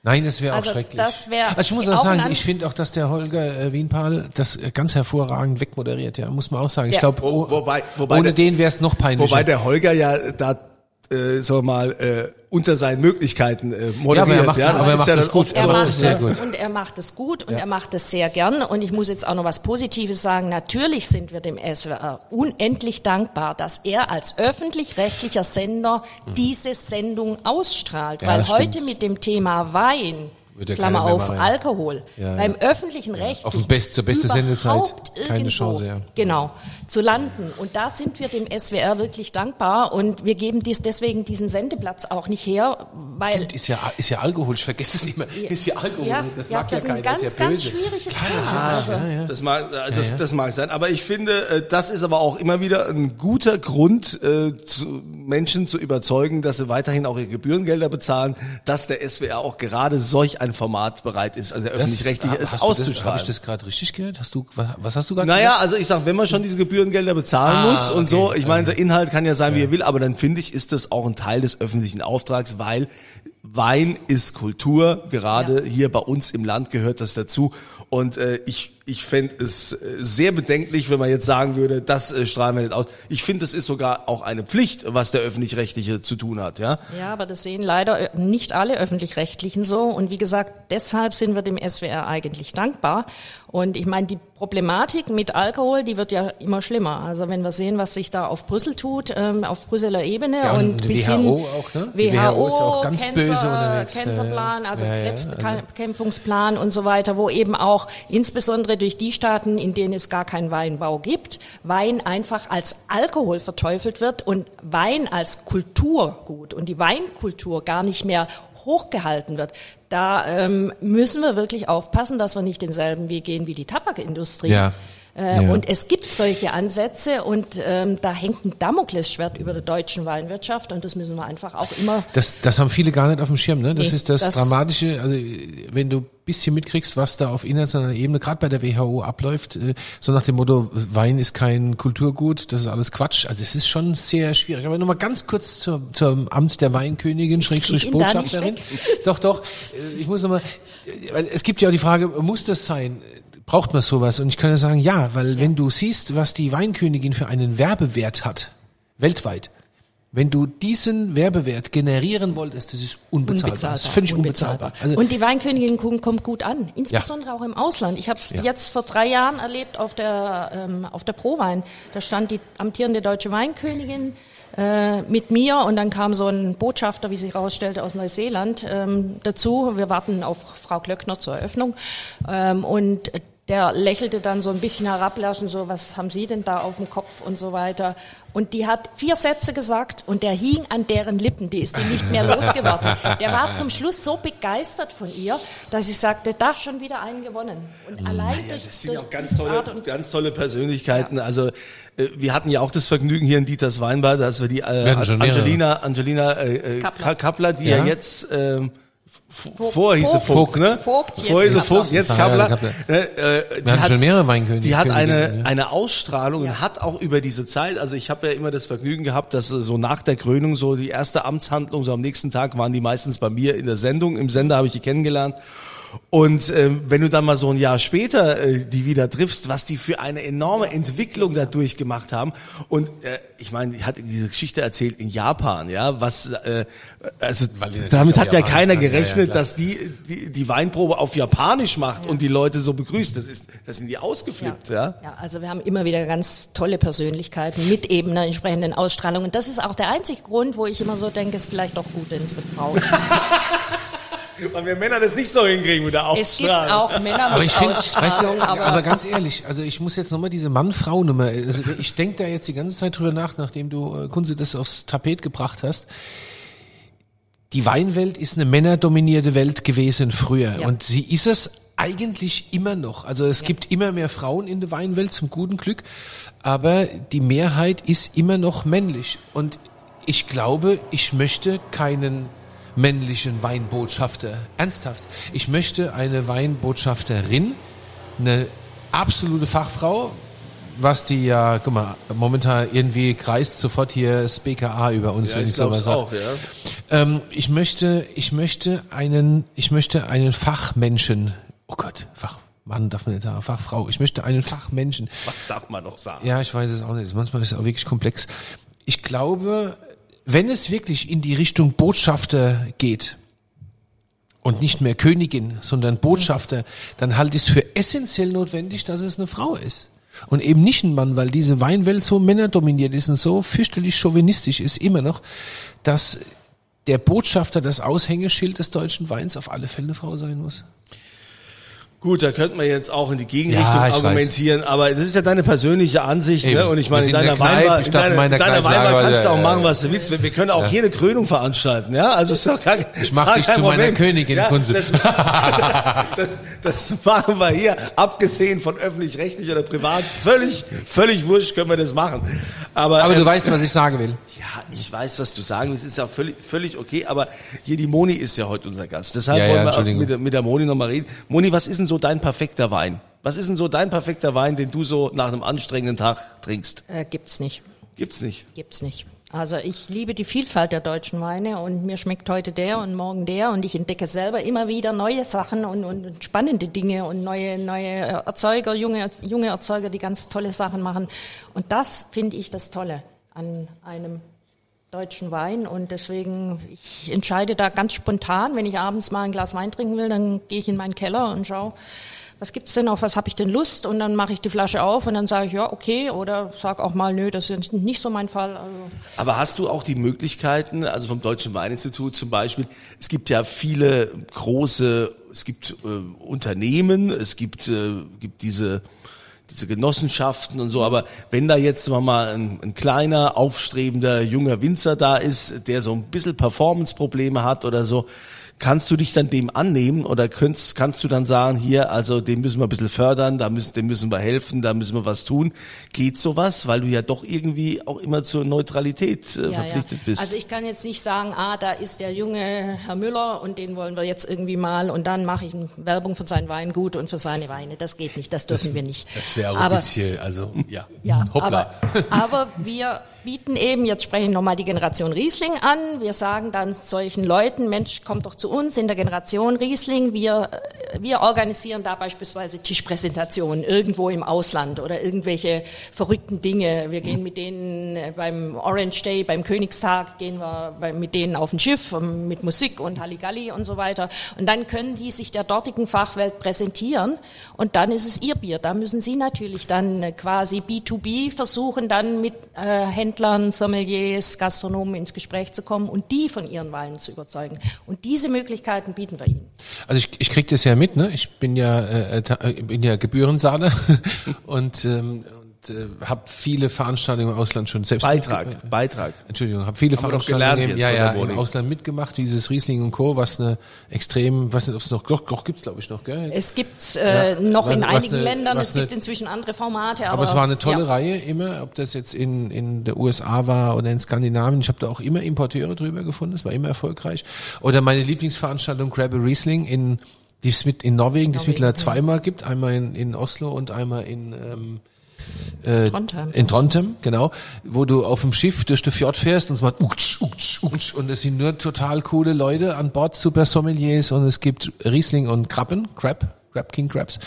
Nein, das wäre Also auch schrecklich. das wär also ich muss auch sagen, ich finde auch, dass der Holger äh, Wienpahl das äh, ganz hervorragend wegmoderiert, ja, muss man auch sagen. Ich Ja. glaube, Wo- wobei- wobei ohne der- den wäre es noch peinlicher. Wobei der Holger ja da, äh, sagen wir mal, äh, unter seinen Möglichkeiten äh, moderiert. Ja, aber er macht- aber er ist macht ja das gut. Er macht und er macht es gut und er macht es sehr gern. Und ich muss jetzt auch noch was Positives sagen. Natürlich sind wir dem SWR unendlich dankbar, dass er als öffentlich-rechtlicher Sender diese Sendung ausstrahlt. Mhm. Ja, weil das heute mit dem Thema Wein, Würde Klammer mehr auf, machen. Alkohol, Ja, beim ja. öffentlichen Recht auf dem Best- zur beste Sendezeit überhaupt keine Chance, ja. Genau, zu landen. Und da sind wir dem SWR wirklich dankbar und wir geben dies deswegen diesen Sendeplatz auch nicht her, weil ist ja, ist ja Alkohol, ich vergesse es immer. Ist ja Alkohol, ja, das ja, mag das ja ist ein keiner, ganz, das ist ja ganz böse. schwieriges Thema. Also, Das mag, äh, das, das mag sein, aber ich finde, äh, das ist aber auch immer wieder ein guter Grund, äh, zu Menschen zu überzeugen, dass sie weiterhin auch ihre Gebührengelder bezahlen, dass der SWR auch gerade solch ein Format bereit ist, also der öffentlich-rechtliche Hast ist du das- Habe ich das gerade richtig gehört? Hast du, was, hast du gerade Naja, also ich sag, wenn man schon diese Gebührengelder bezahlen Ah, muss und okay. so, ich meine, der Inhalt kann ja sein, wie er will, aber dann finde ich, ist das auch ein Teil des öffentlichen Auftrags, weil Wein ist Kultur, gerade hier bei uns im Land gehört das dazu. Und äh, ich ich fände es äh, sehr bedenklich, wenn man jetzt sagen würde, das äh, strahlen wir nicht aus. Ich finde, es ist sogar auch eine Pflicht, was der Öffentlich-Rechtliche zu tun hat, ja. Ja, aber das sehen leider äh, nicht alle Öffentlich-Rechtlichen so. Und wie gesagt, deshalb sind wir dem SWR eigentlich dankbar. Und ich meine, die Problematik mit Alkohol, die wird ja immer schlimmer. Also wenn wir sehen, was sich da auf Brüssel tut, ähm, auf Brüsseler Ebene Ja, und, und bis WHO hin auch, ne? WHO, Die WHO ist auch ganz Cancer, böse unterwegs. Cancerplan, also Ja, ja, Krebsbekämpfungsplan und so weiter, wo eben auch insbesondere durch die Staaten, in denen es gar keinen Weinbau gibt, Wein einfach als Alkohol verteufelt wird und Wein als Kulturgut und die Weinkultur gar nicht mehr hochgehalten wird. Da ähm, müssen wir wirklich aufpassen, dass wir nicht denselben Weg gehen wie die Tabakindustrie. Ja. Äh, Ja. Und es gibt solche Ansätze und ähm, da hängt ein Damoklesschwert über der deutschen Weinwirtschaft und das müssen wir einfach auch immer Das, das haben viele gar nicht auf dem Schirm, ne? Das Nee, ist das, das- Dramatische, also wenn du ein bisschen mitkriegst, was da auf internationaler Ebene, gerade bei der WHO abläuft, äh, so nach dem Motto, Wein ist kein Kulturgut, das ist alles Quatsch. Also es ist schon sehr schwierig. Aber nochmal ganz kurz zur, zum Amt der Weinkönigin, Schrägstrich Botschafterin. Doch, doch, äh, ich muss nochmal, weil es gibt ja auch die Frage, muss das sein? Braucht man sowas? Und ich kann ja sagen, ja, weil wenn du siehst, was die Weinkönigin für einen Werbewert hat, weltweit, wenn du diesen Werbewert generieren wolltest, das ist unbezahlbar. Das ist völlig unbezahlbar. Also, und die Weinkönigin kommt gut an, insbesondere auch im Ausland. Ich habe es Ja. jetzt vor drei Jahren erlebt auf der ähm, auf der Prowein. Da stand die amtierende deutsche Weinkönigin äh, mit mir und dann kam so ein Botschafter, wie sich herausstellte, aus Neuseeland ähm, dazu. Wir warten auf Frau Klöckner zur Eröffnung ähm, und der lächelte dann so ein bisschen herablassend, so, was haben Sie denn da auf dem Kopf und so weiter. Und die hat vier Sätze gesagt und der hing an deren Lippen, die ist die nicht mehr [LAUGHS] losgeworden. Der war zum Schluss so begeistert von ihr, dass ich sagte, da schon wieder einen gewonnen. Und allein Ja, durch, das sind ja durch auch ganz tolle, ganz tolle Persönlichkeiten. Also äh, wir hatten ja auch das Vergnügen hier in Dieters Weinbar, dass wir die äh, Wir. Angelina, Angelina äh, äh, Kappler. Kappler. die ja, Ja. jetzt ähm, vor hieß sie Vogt, ne? Vogt, jetzt vor hieß sie. Vogt, jetzt Ah, Kappler. Ne, äh, die hatten schon mehrere Weinkönige- Die hat eine ja. eine Ausstrahlung und hat auch über diese Zeit, also ich habe ja immer das Vergnügen gehabt, dass äh, so nach der Krönung so die erste Amtshandlung, so am nächsten Tag waren die meistens bei mir in der Sendung, im Sender habe ich die kennengelernt. Und ähm, wenn du dann mal so ein Jahr später äh, die wieder triffst, was die für eine enorme Entwicklung da durchgemacht haben. Und äh, ich meine, die hat diese Geschichte erzählt in Japan, ja, was äh, also damit hat ja keiner kann, ja, ja, gerechnet, klar. dass die, die die Weinprobe auf Japanisch macht und die Leute so begrüßt. Das ist, das sind die ausgeflippt, ja. Ja, also wir haben immer wieder ganz tolle Persönlichkeiten mit eben einer entsprechenden Ausstrahlung. Und das ist auch der einzige Grund, wo ich immer so denke, es ist vielleicht doch gut, wenn es eine Frau ist. Weil wir Männer das nicht so hinkriegen mit der Es gibt Ausstrahlung. auch Männer aber mit ich finde, weißt Ausstrahlung, du, aber, aber, ganz ehrlich, also ich muss jetzt nochmal diese Mann-Frau-Nummer, also ich denke da jetzt die ganze Zeit drüber nach, nachdem du äh, Kunze das aufs Tapet gebracht hast. Die Weinwelt ist eine männerdominierte Welt gewesen früher Ja. und sie ist es eigentlich immer noch. Also es gibt immer mehr Frauen in der Weinwelt zum guten Glück, aber die Mehrheit ist immer noch männlich und ich glaube, ich möchte keinen männlichen Weinbotschafter. Ernsthaft. Ich möchte eine Weinbotschafterin, eine absolute Fachfrau, was die ja, guck mal, momentan irgendwie kreist sofort hier das BKA über uns, Ja, wenn ich ich sowas sage. ja. Ähm, ich möchte, ich möchte einen, ich möchte einen Fachmenschen. Oh Gott, Fachmann darf man nicht sagen, Fachfrau. Ich möchte einen Fachmenschen. Was darf man noch sagen? Ja, ich weiß es auch nicht. Manchmal ist es auch wirklich komplex. Ich glaube, wenn es wirklich in die Richtung Botschafter geht und nicht mehr Königin, sondern Botschafter, dann halte ich es für essentiell notwendig, dass es eine Frau ist. Und eben nicht ein Mann, weil diese Weinwelt so männerdominiert ist und so fürchterlich chauvinistisch ist immer noch, dass der Botschafter, das Aushängeschild des deutschen Weins auf alle Fälle eine Frau sein muss. Gut, da könnte man jetzt auch in die Gegenrichtung Ja, argumentieren, aber das ist ja deine persönliche Ansicht, Eben. ne? Und ich meine, in deiner Weinbar, ich in deiner, in meiner in deiner Weinbar kannst du ja, auch ja, machen, ja. was du willst. Wir, wir können auch hier eine Krönung veranstalten, ja? Also ist doch gar, Ich mach gar dich kein zu meiner Problem. Königin, ja. Das, [LAUGHS] das, das machen wir hier, abgesehen von öffentlich-rechtlich oder privat, völlig, völlig wurscht können wir das machen. Aber, Aber ähm, du weißt, was ich sagen will. ja, ich weiß, was du sagen willst, ist ja völlig, völlig okay, aber hier die Moni ist ja heute unser Gast. Deshalb Ja, ja, wollen wir mit, der- mit der Moni nochmal reden. Moni, was ist denn so dein perfekter Wein? Was ist denn so dein perfekter Wein, den du so nach einem anstrengenden Tag trinkst? äh, gibt's nicht. Gibt's nicht. Gibt's nicht. Also ich liebe die Vielfalt der deutschen Weine und mir schmeckt heute der und morgen der und ich entdecke selber immer wieder neue Sachen und, und spannende Dinge und neue, neue Erzeuger, junge, junge Erzeuger, die ganz tolle Sachen machen. Und das finde ich das Tolle an einem deutschen Wein und deswegen, ich entscheide da ganz spontan, wenn ich abends mal ein Glas Wein trinken will, dann gehe ich in meinen Keller und schaue, was gibt's denn, auf was habe ich denn Lust? Und dann mache ich die Flasche auf und dann sage ich, ja, okay, oder sag auch mal, nö, das ist nicht so mein Fall. Also, Aber hast du auch die Möglichkeiten, also vom Deutschen Weininstitut zum Beispiel, es gibt ja viele große, es gibt äh, Unternehmen, es gibt, äh, gibt diese diese Genossenschaften und so, aber wenn da jetzt sagen mal ein, ein kleiner, aufstrebender, junger Winzer da ist, der so ein bisschen Performance-Probleme hat oder so, kannst du dich dann dem annehmen oder kannst, kannst du dann sagen, hier, also den müssen wir ein bisschen fördern, da müssen, dem müssen wir helfen, da müssen wir was tun. Geht sowas, weil du ja doch irgendwie auch immer zur Neutralität äh, ja, verpflichtet ja. bist? Also ich kann jetzt nicht sagen, ah, da ist der junge Herr Müller und den wollen wir jetzt irgendwie mal und dann mache ich Werbung für sein Weingut und für seine Weine. Das geht nicht, das dürfen wir nicht. Das wäre auch ein aber, bisschen, also ja. [LAUGHS] Ja, Hoppla. aber, [LAUGHS] aber wir bieten eben, jetzt spreche ich nochmal die Generation Riesling an, wir sagen dann solchen Leuten, Mensch, kommt doch zu uns in der Generation Riesling, wir, wir organisieren da beispielsweise Tischpräsentationen irgendwo im Ausland oder irgendwelche verrückten Dinge. Wir gehen mit denen äh, beim Orange Day, beim Königstag, gehen wir mit denen auf ein Schiff ähm, mit Musik und Halligalli und so weiter. Und dann können die sich der dortigen Fachwelt präsentieren und dann ist es ihr Bier. Da müssen sie natürlich dann äh, quasi B2B versuchen, dann mit äh, Händlern, Sommeliers, Gastronomen ins Gespräch zu kommen und die von ihren Weinen zu überzeugen. Und diese Möglichkeiten bieten wir ihnen. Also ich, ich krieg das ja mit, ne? Ich bin ja, äh, ta- äh, bin ja Gebührensahler [LAUGHS] und, ähm, und äh, habe viele Veranstaltungen im Ausland schon selbst Beitrag, mitge- Beitrag. Entschuldigung, habe viele Haben Veranstaltungen gelernt im, jetzt, ja, ja, im? Ausland mitgemacht, dieses Riesling und Co., was eine extrem, weiß nicht, ob es noch, doch, doch gibt's glaube ich noch, gell? Es gibt äh, noch in was einigen eine- Ländern, was es gibt eine- inzwischen andere Formate. Aber, Aber es war eine tolle ja. Reihe immer, ob das jetzt in, in der USA war oder in Skandinavien. Ich habe da auch immer Importeure drüber gefunden, es war immer erfolgreich. Oder meine Lieblingsveranstaltung Grab a Riesling in die es mit in Norwegen, die es mittlerweile zweimal gibt, einmal in, in Oslo und einmal in ähm, äh, Trondheim. in Trondheim, genau, wo du auf dem Schiff durch den Fjord fährst und es macht uksch, uksch, uksch, und es sind nur total coole Leute an Bord, super Sommeliers und es gibt Riesling und Krabben, Crab, Crab King Crabs.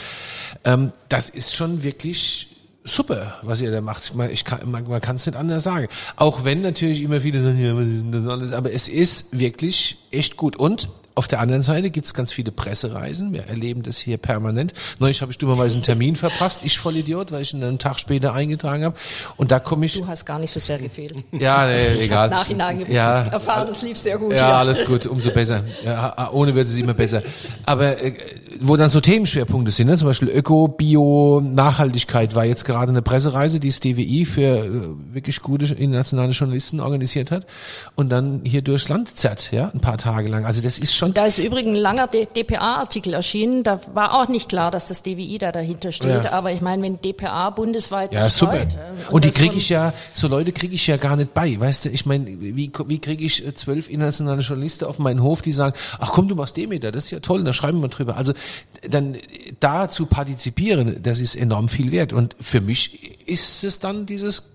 Ähm, das ist schon wirklich super, was ihr da macht. Ich meine, ich kann, man, man kann es nicht anders sagen. Auch wenn natürlich immer viele sagen, ja, was ist denn das alles? Aber es ist wirklich echt gut. Und auf der anderen Seite gibt's ganz viele Pressereisen. Wir erleben das hier permanent. Neulich habe ich dummerweise einen Termin verpasst. Ich voll Idiot, weil ich ihn einen Tag später eingetragen habe. Und da komme ich. Du hast gar nicht so sehr gefehlt. Ja, nee, egal. Nachhinein Ja, erfahren, es lief sehr gut. ja, alles gut, umso besser. Ja, ohne wird es immer besser. Aber äh, wo dann so Themenschwerpunkte sind, ne? zum Beispiel Öko, Bio, Nachhaltigkeit, war jetzt gerade eine Pressereise, die das DWI für äh, wirklich gute internationale Journalisten organisiert hat und dann hier durchs Land zerrt, ja, ein paar Tage lang. Also das ist schon Da ist übrigens ein langer DPA-Artikel erschienen. Da war auch nicht klar, dass das DWI da dahinter steht. Ja. Aber ich meine, wenn DPA bundesweit Ja, super. äh, Und, die das kriege ich ja, so Leute kriege ich ja gar nicht bei, weißt du? Ich meine, wie, wie kriege ich äh, zwölf internationale Journalisten auf meinen Hof, die sagen, ach komm, du machst Demeter, das ist ja toll, da schreiben wir drüber. Also dann da zu partizipieren, das ist enorm viel wert. Und für mich ist es dann dieses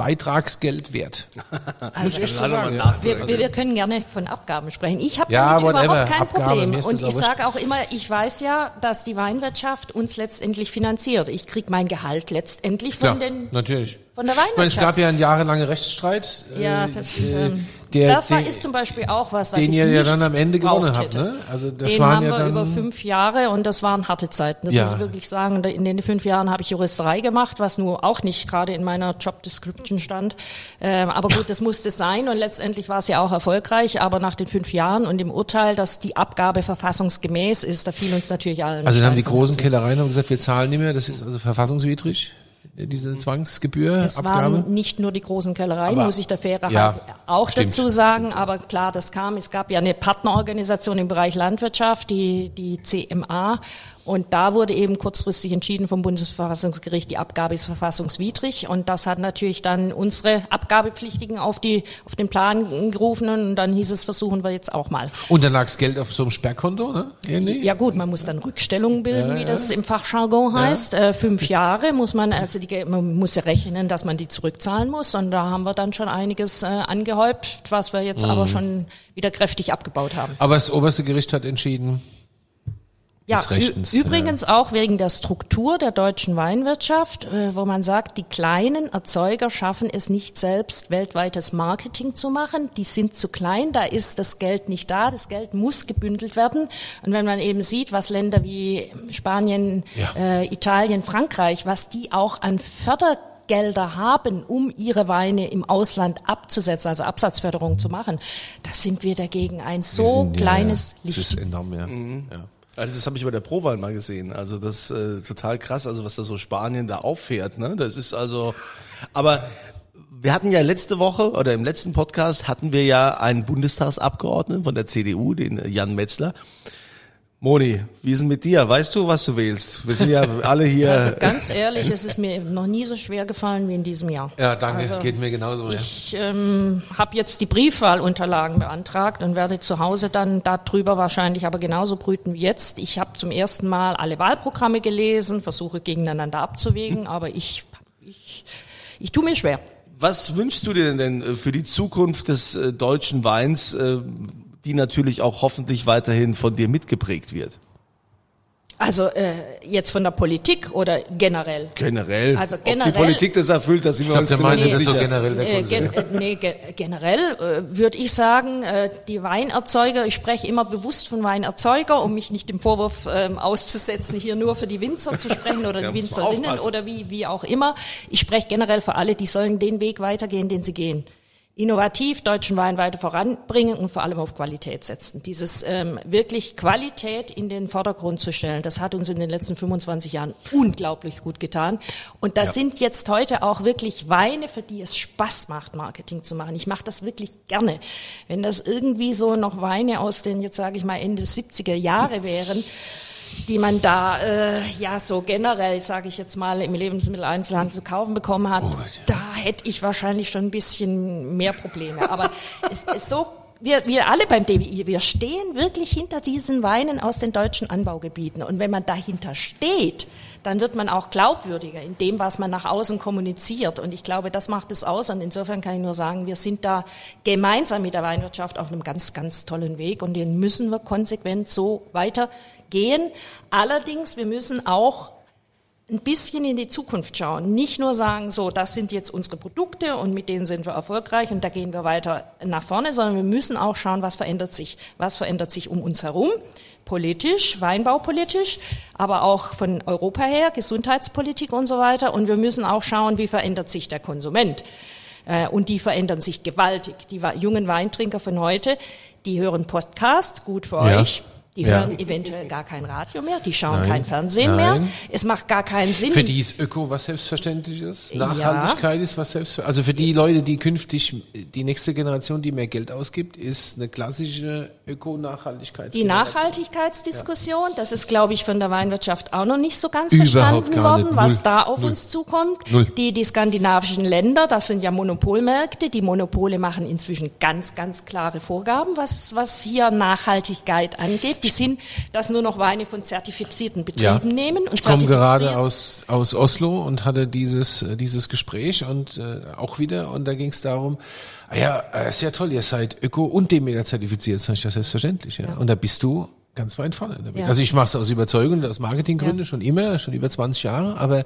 Beitragsgeld wert. [LAUGHS] Muss ich echt so Also, sagen. Wir, wir, wir können gerne von Abgaben sprechen. Ich habe Ja, damit überhaupt kein Abgabe, Problem. Und ich sage auch immer, ich weiß ja, dass die Weinwirtschaft uns letztendlich finanziert. Ich krieg mein Gehalt letztendlich von Ja, den natürlich. Von der Ich meine, es gab ja einen jahrelangen Rechtsstreit. ja, äh, das, äh, ähm, der- das war, ist zum Beispiel auch was, was den ich ihr ja dann am Ende gewonnen habt, ne? Also das den waren haben ja wir dann über fünf Jahre und das waren harte Zeiten. Das Ja. muss ich wirklich sagen. In den fünf Jahren habe ich Juristerei gemacht, was nur auch nicht gerade in meiner Job Description stand. Ähm, aber gut, das musste sein und letztendlich war es ja auch erfolgreich. Aber nach den fünf Jahren und dem Urteil, dass die Abgabe verfassungsgemäß ist, da fiel uns natürlich allen. Also dann haben die großen. Kellereien haben gesagt, wir zahlen nicht mehr, das ist also verfassungswidrig, diese Zwangsgebühr, Es Abgabe. waren nicht nur die großen Kellereien, Aber- muss ich der Faire Ja, halt auch stimmt. dazu sagen. Aber klar, das kam. Es gab ja eine Partnerorganisation im Bereich Landwirtschaft, die, die CMA. Und da wurde eben kurzfristig entschieden vom Bundesverfassungsgericht, die Abgabe ist verfassungswidrig. Und das hat natürlich dann unsere Abgabepflichtigen auf, die, auf den Plan gerufen. Und dann hieß es, versuchen wir jetzt auch mal. Und dann lag's Geld auf so einem Sperrkonto, ne? Ähnlich? Ja gut, man muss dann Rückstellungen bilden, wie das im Fachjargon heißt. Äh, fünf Jahre muss man, also die, man muss ja rechnen, dass man die zurückzahlen muss. Und da haben wir dann schon einiges äh, angehäuft, was wir jetzt aber schon wieder kräftig abgebaut haben. Aber das oberste Gericht hat entschieden, Ja, des Rechtens, übrigens auch wegen der Struktur der deutschen Weinwirtschaft, äh, wo man sagt, die kleinen Erzeuger schaffen es nicht selbst, weltweites Marketing zu machen. Die sind zu klein, da ist das Geld nicht da, das Geld muss gebündelt werden. Und wenn man eben sieht, was Länder wie Spanien, Ja. äh, Italien, Frankreich, was die auch an Fördergelder haben, um ihre Weine im Ausland abzusetzen, also Absatzförderung zu machen, da sind wir dagegen ein so ja, kleines ja, Das ist Licht. enorm, ja. Mhm. ja. Also das habe ich bei der Prowahl mal gesehen. Also das äh, total krass, also was da so Spanien da auffährt. Ne? Das ist also. Aber wir hatten ja letzte Woche oder im letzten Podcast hatten wir ja einen Bundestagsabgeordneten von der CDU, den Jan Metzler. Moni, wie ist denn mit dir? Weißt du, was du wählst? Wir sind ja [LAUGHS] alle hier. Also ganz ehrlich, es ist mir noch nie so schwer gefallen wie in diesem Jahr. Ja, danke, Also, geht mir genauso, ja. Ich ähm, habe jetzt die Briefwahlunterlagen beantragt und werde zu Hause dann darüber wahrscheinlich aber genauso brüten wie jetzt. Ich habe zum ersten Mal alle Wahlprogramme gelesen, versuche gegeneinander abzuwägen, aber ich, ich, ich tue mir schwer. Was wünschst du dir denn äh, für die Zukunft des äh, deutschen Weins, äh, die natürlich auch hoffentlich weiterhin von dir mitgeprägt wird? Also äh, jetzt von der Politik oder generell? Generell. Also Ob die generell- Politik das erfüllt, da sind wir Ich glaube, uns der nicht meinte so das so sicher. generell der Äh, gen, äh, nee, ge generell äh, würde ich sagen, äh, die Weinerzeuger, ich spreche immer bewusst von Weinerzeuger, um mich nicht dem Vorwurf ähm, auszusetzen, hier nur für die Winzer zu sprechen oder [LAUGHS] Ja, die Winzerinnen oder wie, wie auch immer. Ich spreche generell für alle, die sollen den Weg weitergehen, den sie gehen. Innovativ deutschen Wein weiter voranbringen und vor allem auf Qualität setzen. Dieses ähm, wirklich Qualität in den Vordergrund zu stellen, das hat uns in den letzten 25 Jahren unglaublich gut getan. Und das sind jetzt heute auch wirklich Weine, für die es Spaß macht, Marketing zu machen. Ich mache das wirklich gerne. Wenn das irgendwie so noch Weine aus den, jetzt sage ich mal, Ende 70er Jahre wären, die man da äh, ja so generell, sage ich jetzt mal, im Lebensmitteleinzelhandel zu kaufen bekommen hat, da hätte ich wahrscheinlich schon ein bisschen mehr Probleme. Aber [LAUGHS] es ist so, wir, wir alle beim DWI, wir stehen wirklich hinter diesen Weinen aus den deutschen Anbaugebieten. Und wenn man dahinter steht, dann wird man auch glaubwürdiger in dem, was man nach außen kommuniziert. Und ich glaube, das macht es aus. Und insofern kann ich nur sagen, wir sind da gemeinsam mit der Weinwirtschaft auf einem ganz, ganz tollen Weg. Und den müssen wir konsequent so weitergehen. Allerdings, wir müssen auch ein bisschen in die Zukunft schauen. Nicht nur sagen, so, das sind jetzt unsere Produkte und mit denen sind wir erfolgreich und da gehen wir weiter nach vorne, sondern wir müssen auch schauen, was verändert sich. Was verändert sich um uns herum? Politisch, weinbaupolitisch, aber auch von Europa her, Gesundheitspolitik und so weiter. Und wir müssen auch schauen, wie verändert sich der Konsument. Äh, Und die verändern sich gewaltig. Die jungen Weintrinker von heute, die hören Podcast, gut für Ja. euch. Die Ja. hören eventuell gar kein Radio mehr, die schauen Nein. kein Fernsehen Nein. mehr. Es macht gar keinen Sinn. Für die ist Öko was selbstverständlich ist. Ja. Nachhaltigkeit ist was selbstverständlich Also für die Leute, die künftig, die nächste Generation, die mehr Geld ausgibt, ist eine klassische Öko-Nachhaltigkeit. Die Nachhaltigkeitsdiskussion, das ist, glaube ich, von der Weinwirtschaft auch noch nicht so ganz Überhaupt verstanden worden, nicht. was Null. da auf Null. uns zukommt. Null. Die, die skandinavischen Länder, das sind ja Monopolmärkte. Die Monopole machen inzwischen ganz, ganz klare Vorgaben, was, was hier Nachhaltigkeit angeht, bis hin, dass nur noch Weine von zertifizierten Betrieben nehmen und ich komme gerade aus, aus Oslo und hatte dieses, äh, dieses Gespräch und äh, auch wieder und da ging es darum, ah ja, äh, ist ja toll, ihr seid Öko und Demeter zertifiziert, sag ich das selbstverständlich. Ja. Und da bist du ganz weit vorne. damit. Ja. Also ich mache es aus Überzeugung aus Marketinggründen Ja. schon immer, schon über 20 Jahre, aber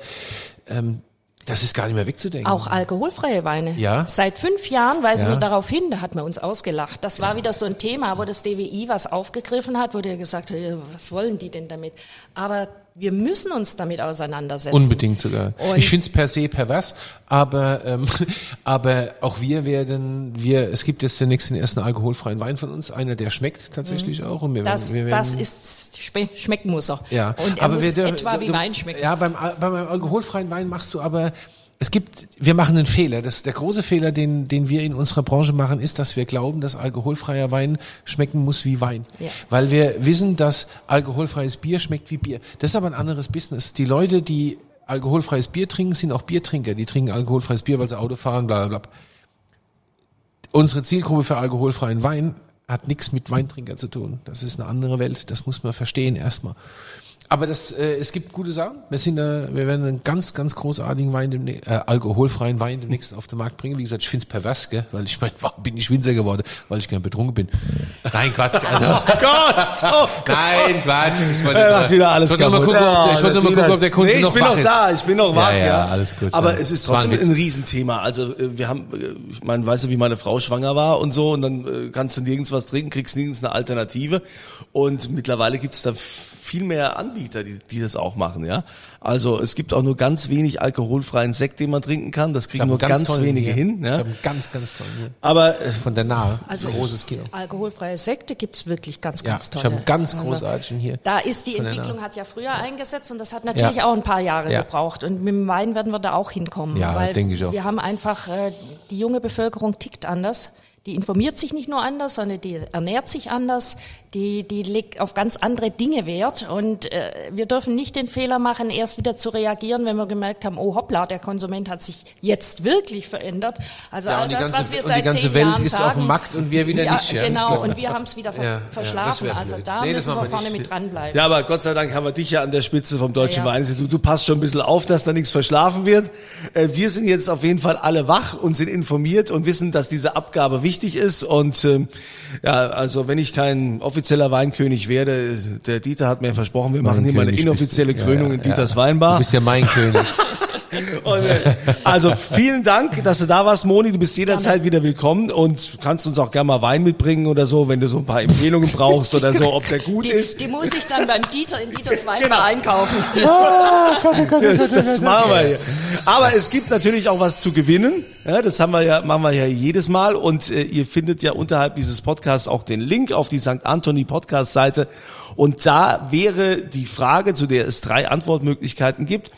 ähm, das ist gar nicht mehr wegzudenken. Auch alkoholfreie Weine. Ja. Seit fünf Jahren weisen Ja. wir darauf hin, da hat man uns ausgelacht. Das war wieder so ein Thema, wo das DWI was aufgegriffen hat, wo der gesagt hat, ja, was wollen die denn damit? Aber wir müssen uns damit auseinandersetzen. Unbedingt sogar. Und- ich finde es per se pervers, aber ähm, [LAUGHS] aber auch wir werden, wir, es gibt jetzt demnächst den ersten alkoholfreien Wein von uns, einer, der schmeckt tatsächlich auch. Und wir Mhm. Das, werden, wir das werden, ist, schme- schmecken muss er. ja, Und er aber muss wir etwa wie Wein schmecken. Ja, beim, beim alkoholfreien Wein machst du aber es gibt, wir machen einen Fehler. Das, der große Fehler, den, den wir in unserer Branche machen, ist, dass wir glauben, dass alkoholfreier Wein schmecken muss wie Wein. Ja. Weil wir wissen, dass alkoholfreies Bier schmeckt wie Bier. Das ist aber ein anderes Business. Die Leute, die alkoholfreies Bier trinken, sind auch Biertrinker. Die trinken alkoholfreies Bier, weil sie Auto fahren, bla bla bla. Unsere Zielgruppe für alkoholfreien Wein hat nichts mit Weintrinker zu tun. Das ist eine andere Welt. Das muss man verstehen erstmal. Aber das, äh, es gibt gute Sachen. Wir sind, äh, wir werden einen ganz, ganz großartigen Wein, demnächst, äh, alkoholfreien Wein demnächst auf den Markt bringen. Wie gesagt, ich find's pervers, gell? weil ich meine, warum bin ich Winzer geworden? Weil ich gern betrunken bin. Nein, Quatsch. Also, [LAUGHS] Gott! Oh nein, Quatsch. Ich wollte, [LAUGHS] Er macht wieder alles ich wollte kaputt. gucken, ob der, ich wollte nur mal gucken, ob der Kunde nee, ich noch bin wach noch ist. da, ich bin noch wach, Ja, ja. ja, alles gut. Aber Ja. es ist trotzdem ein. Riesenthema. Also äh, wir haben, äh, ich meine, weißt du, wie meine Frau schwanger war und so und dann äh, kannst du nirgends was trinken, kriegst nirgends eine Alternative und mittlerweile gibt es da viel mehr Anbieter, die, die das auch machen, ja. Also es gibt auch nur ganz wenig alkoholfreien Sekt, den man trinken kann. Das Ich kriegen nur ganz, tollen wenige hier. hin, Ich ja. ganz, ganz tollen hier. Aber äh, Von der Nahe. Also großes Kino. alkoholfreie Sekte gibt's wirklich ganz, Ja, ganz ich tolle. habe ganz Also, großartigen hier. Da ist die Entwicklung hat ja früher eingesetzt und das hat natürlich Ja. auch ein paar Jahre Ja. gebraucht. Und mit dem Wein werden wir da auch hinkommen. Ja, weil denke ich auch. Wir haben einfach, äh, die junge Bevölkerung tickt anders. Die informiert sich nicht nur anders, sondern die ernährt sich anders. Die, die legt auf ganz andere Dinge Wert. Und äh, wir dürfen nicht den Fehler machen, erst wieder zu reagieren, wenn wir gemerkt haben, oh hoppla, der Konsument hat sich jetzt wirklich verändert. Also Ja, all das, ganze, was wir und seit die ganze zehn Welt Jahren ist sagen, auf dem Markt und wir wieder ja, nicht. Ja, Genau, klar. und wir haben es wieder ver Ja, ja, verschlafen. wär also blöd. da Nee, müssen wir vorne nicht. mit dranbleiben. Ja, aber Gott sei Dank haben wir dich ja an der Spitze vom Deutschen Ja, ja. Weininstitut. Du passt schon ein bisschen auf, dass da nichts verschlafen wird. Äh, Wir sind jetzt auf jeden Fall alle wach und sind informiert und wissen, dass diese Abgabe wichtig ist. Und ähm, ja, also wenn ich kein offizieller Weinkönig werde, der Dieter hat mir versprochen, wir machen hier mal eine König inoffizielle. Krönung Ja, in ja, Dieters ja. Weinbar. Du bist ja mein König. [LAUGHS] Und, äh, also vielen Dank, dass du da warst, Moni. Du bist jederzeit wieder willkommen und kannst uns auch gerne mal Wein mitbringen oder so, wenn du so ein paar Empfehlungen brauchst oder so, ob der gut Die, ist. die muss ich dann beim Dieter in Dieters Weinbar Genau. einkaufen. Das machen wir hier. Aber es gibt natürlich auch was zu gewinnen. Ja, das haben wir ja, machen wir ja jedes Mal. Und äh, ihr findet ja unterhalb dieses Podcasts auch den Link auf die St. Anthony Podcast Seite. Und da wäre die Frage, zu der es drei Antwortmöglichkeiten gibt.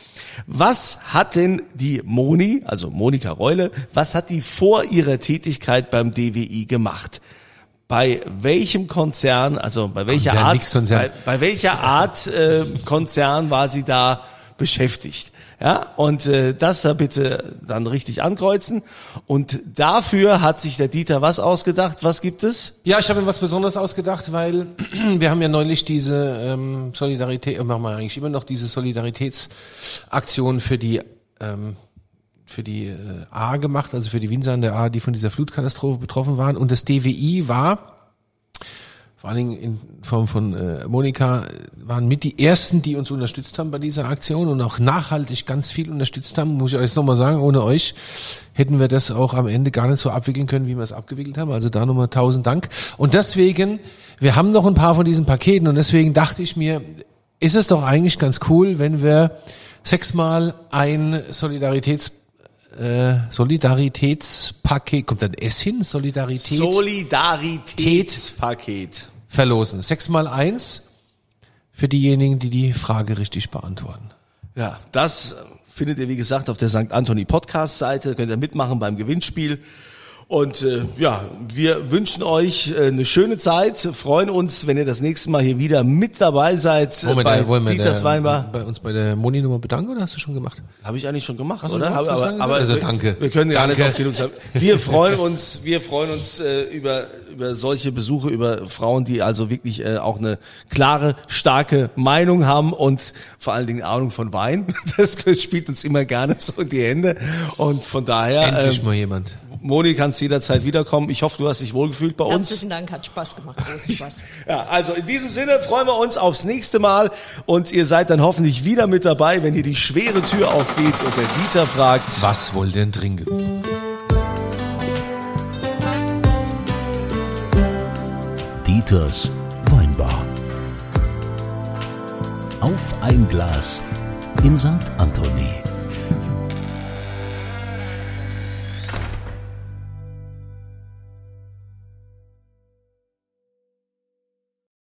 Was hat denn die Moni, also Monika Reule, was hat die vor ihrer Tätigkeit beim DWI gemacht? Bei welchem Konzern, also bei welcher Konzern, Art, bei, bei welcher Art äh, Konzern war sie da beschäftigt? Ja, und äh, das da bitte dann richtig ankreuzen. Und dafür hat sich der Dieter was ausgedacht? Was gibt es? Ja, ich habe mir was Besonderes ausgedacht, weil [CLEARS THROAT] wir haben ja neulich diese ähm, Solidarität, äh, machen wir eigentlich immer noch diese Solidaritätsaktion für die ähm, für die äh, A gemacht, also für die Winzer an der A, die von dieser Flutkatastrophe betroffen waren. Und das DWI war vor allen Dingen in Form von äh, Monika, waren mit die ersten, die uns unterstützt haben bei dieser Aktion und auch nachhaltig ganz viel unterstützt haben, muss ich euch nochmal sagen, ohne euch hätten wir das auch am Ende gar nicht so abwickeln können, wie wir es abgewickelt haben. Also da nochmal tausend Dank. Und deswegen, wir haben noch ein paar von diesen Paketen und deswegen dachte ich mir, ist es doch eigentlich ganz cool, wenn wir sechsmal ein Solidaritäts äh, Solidaritätspaket, kommt ein S hin? Solidarität? Solidaritätspaket. Verlosen. Sechs mal eins für diejenigen, die die Frage richtig beantworten. Ja, das findet ihr, wie gesagt, auf der St. Anthony Podcast Seite. Könnt ihr mitmachen beim Gewinnspiel. Und äh, ja, wir wünschen euch äh, eine schöne Zeit, freuen uns, wenn ihr das nächste Mal hier wieder mit dabei seid äh, wir, bei wollen wir Dieters da, Weinbar. bei uns bei der Moni-Nummer bedanken oder hast du schon gemacht? Habe ich eigentlich schon gemacht, Hast oder? gemacht? Aber, aber? Also wir, danke. wir können gar nicht oft genug sagen. Wir freuen uns, wir freuen uns äh, über über solche Besuche, über Frauen, die also wirklich äh, auch eine klare, starke Meinung haben und vor allen Dingen Ahnung von Wein. [LAUGHS] Das spielt uns immer gerne so in die Hände und von daher. Endlich ähm, mal jemand. Moni, kannst jederzeit wiederkommen. Ich hoffe, du hast dich wohlgefühlt bei uns. Herzlichen Dank, hat Spaß gemacht, großen Spaß. [LAUGHS] Ja, also in diesem Sinne freuen wir uns aufs nächste Mal und ihr seid dann hoffentlich wieder mit dabei, wenn hier die schwere Tür aufgeht und der Dieter fragt. Was wollt ihr denn trinken? Dieters Weinbar. Auf ein Glas in St. Anthony.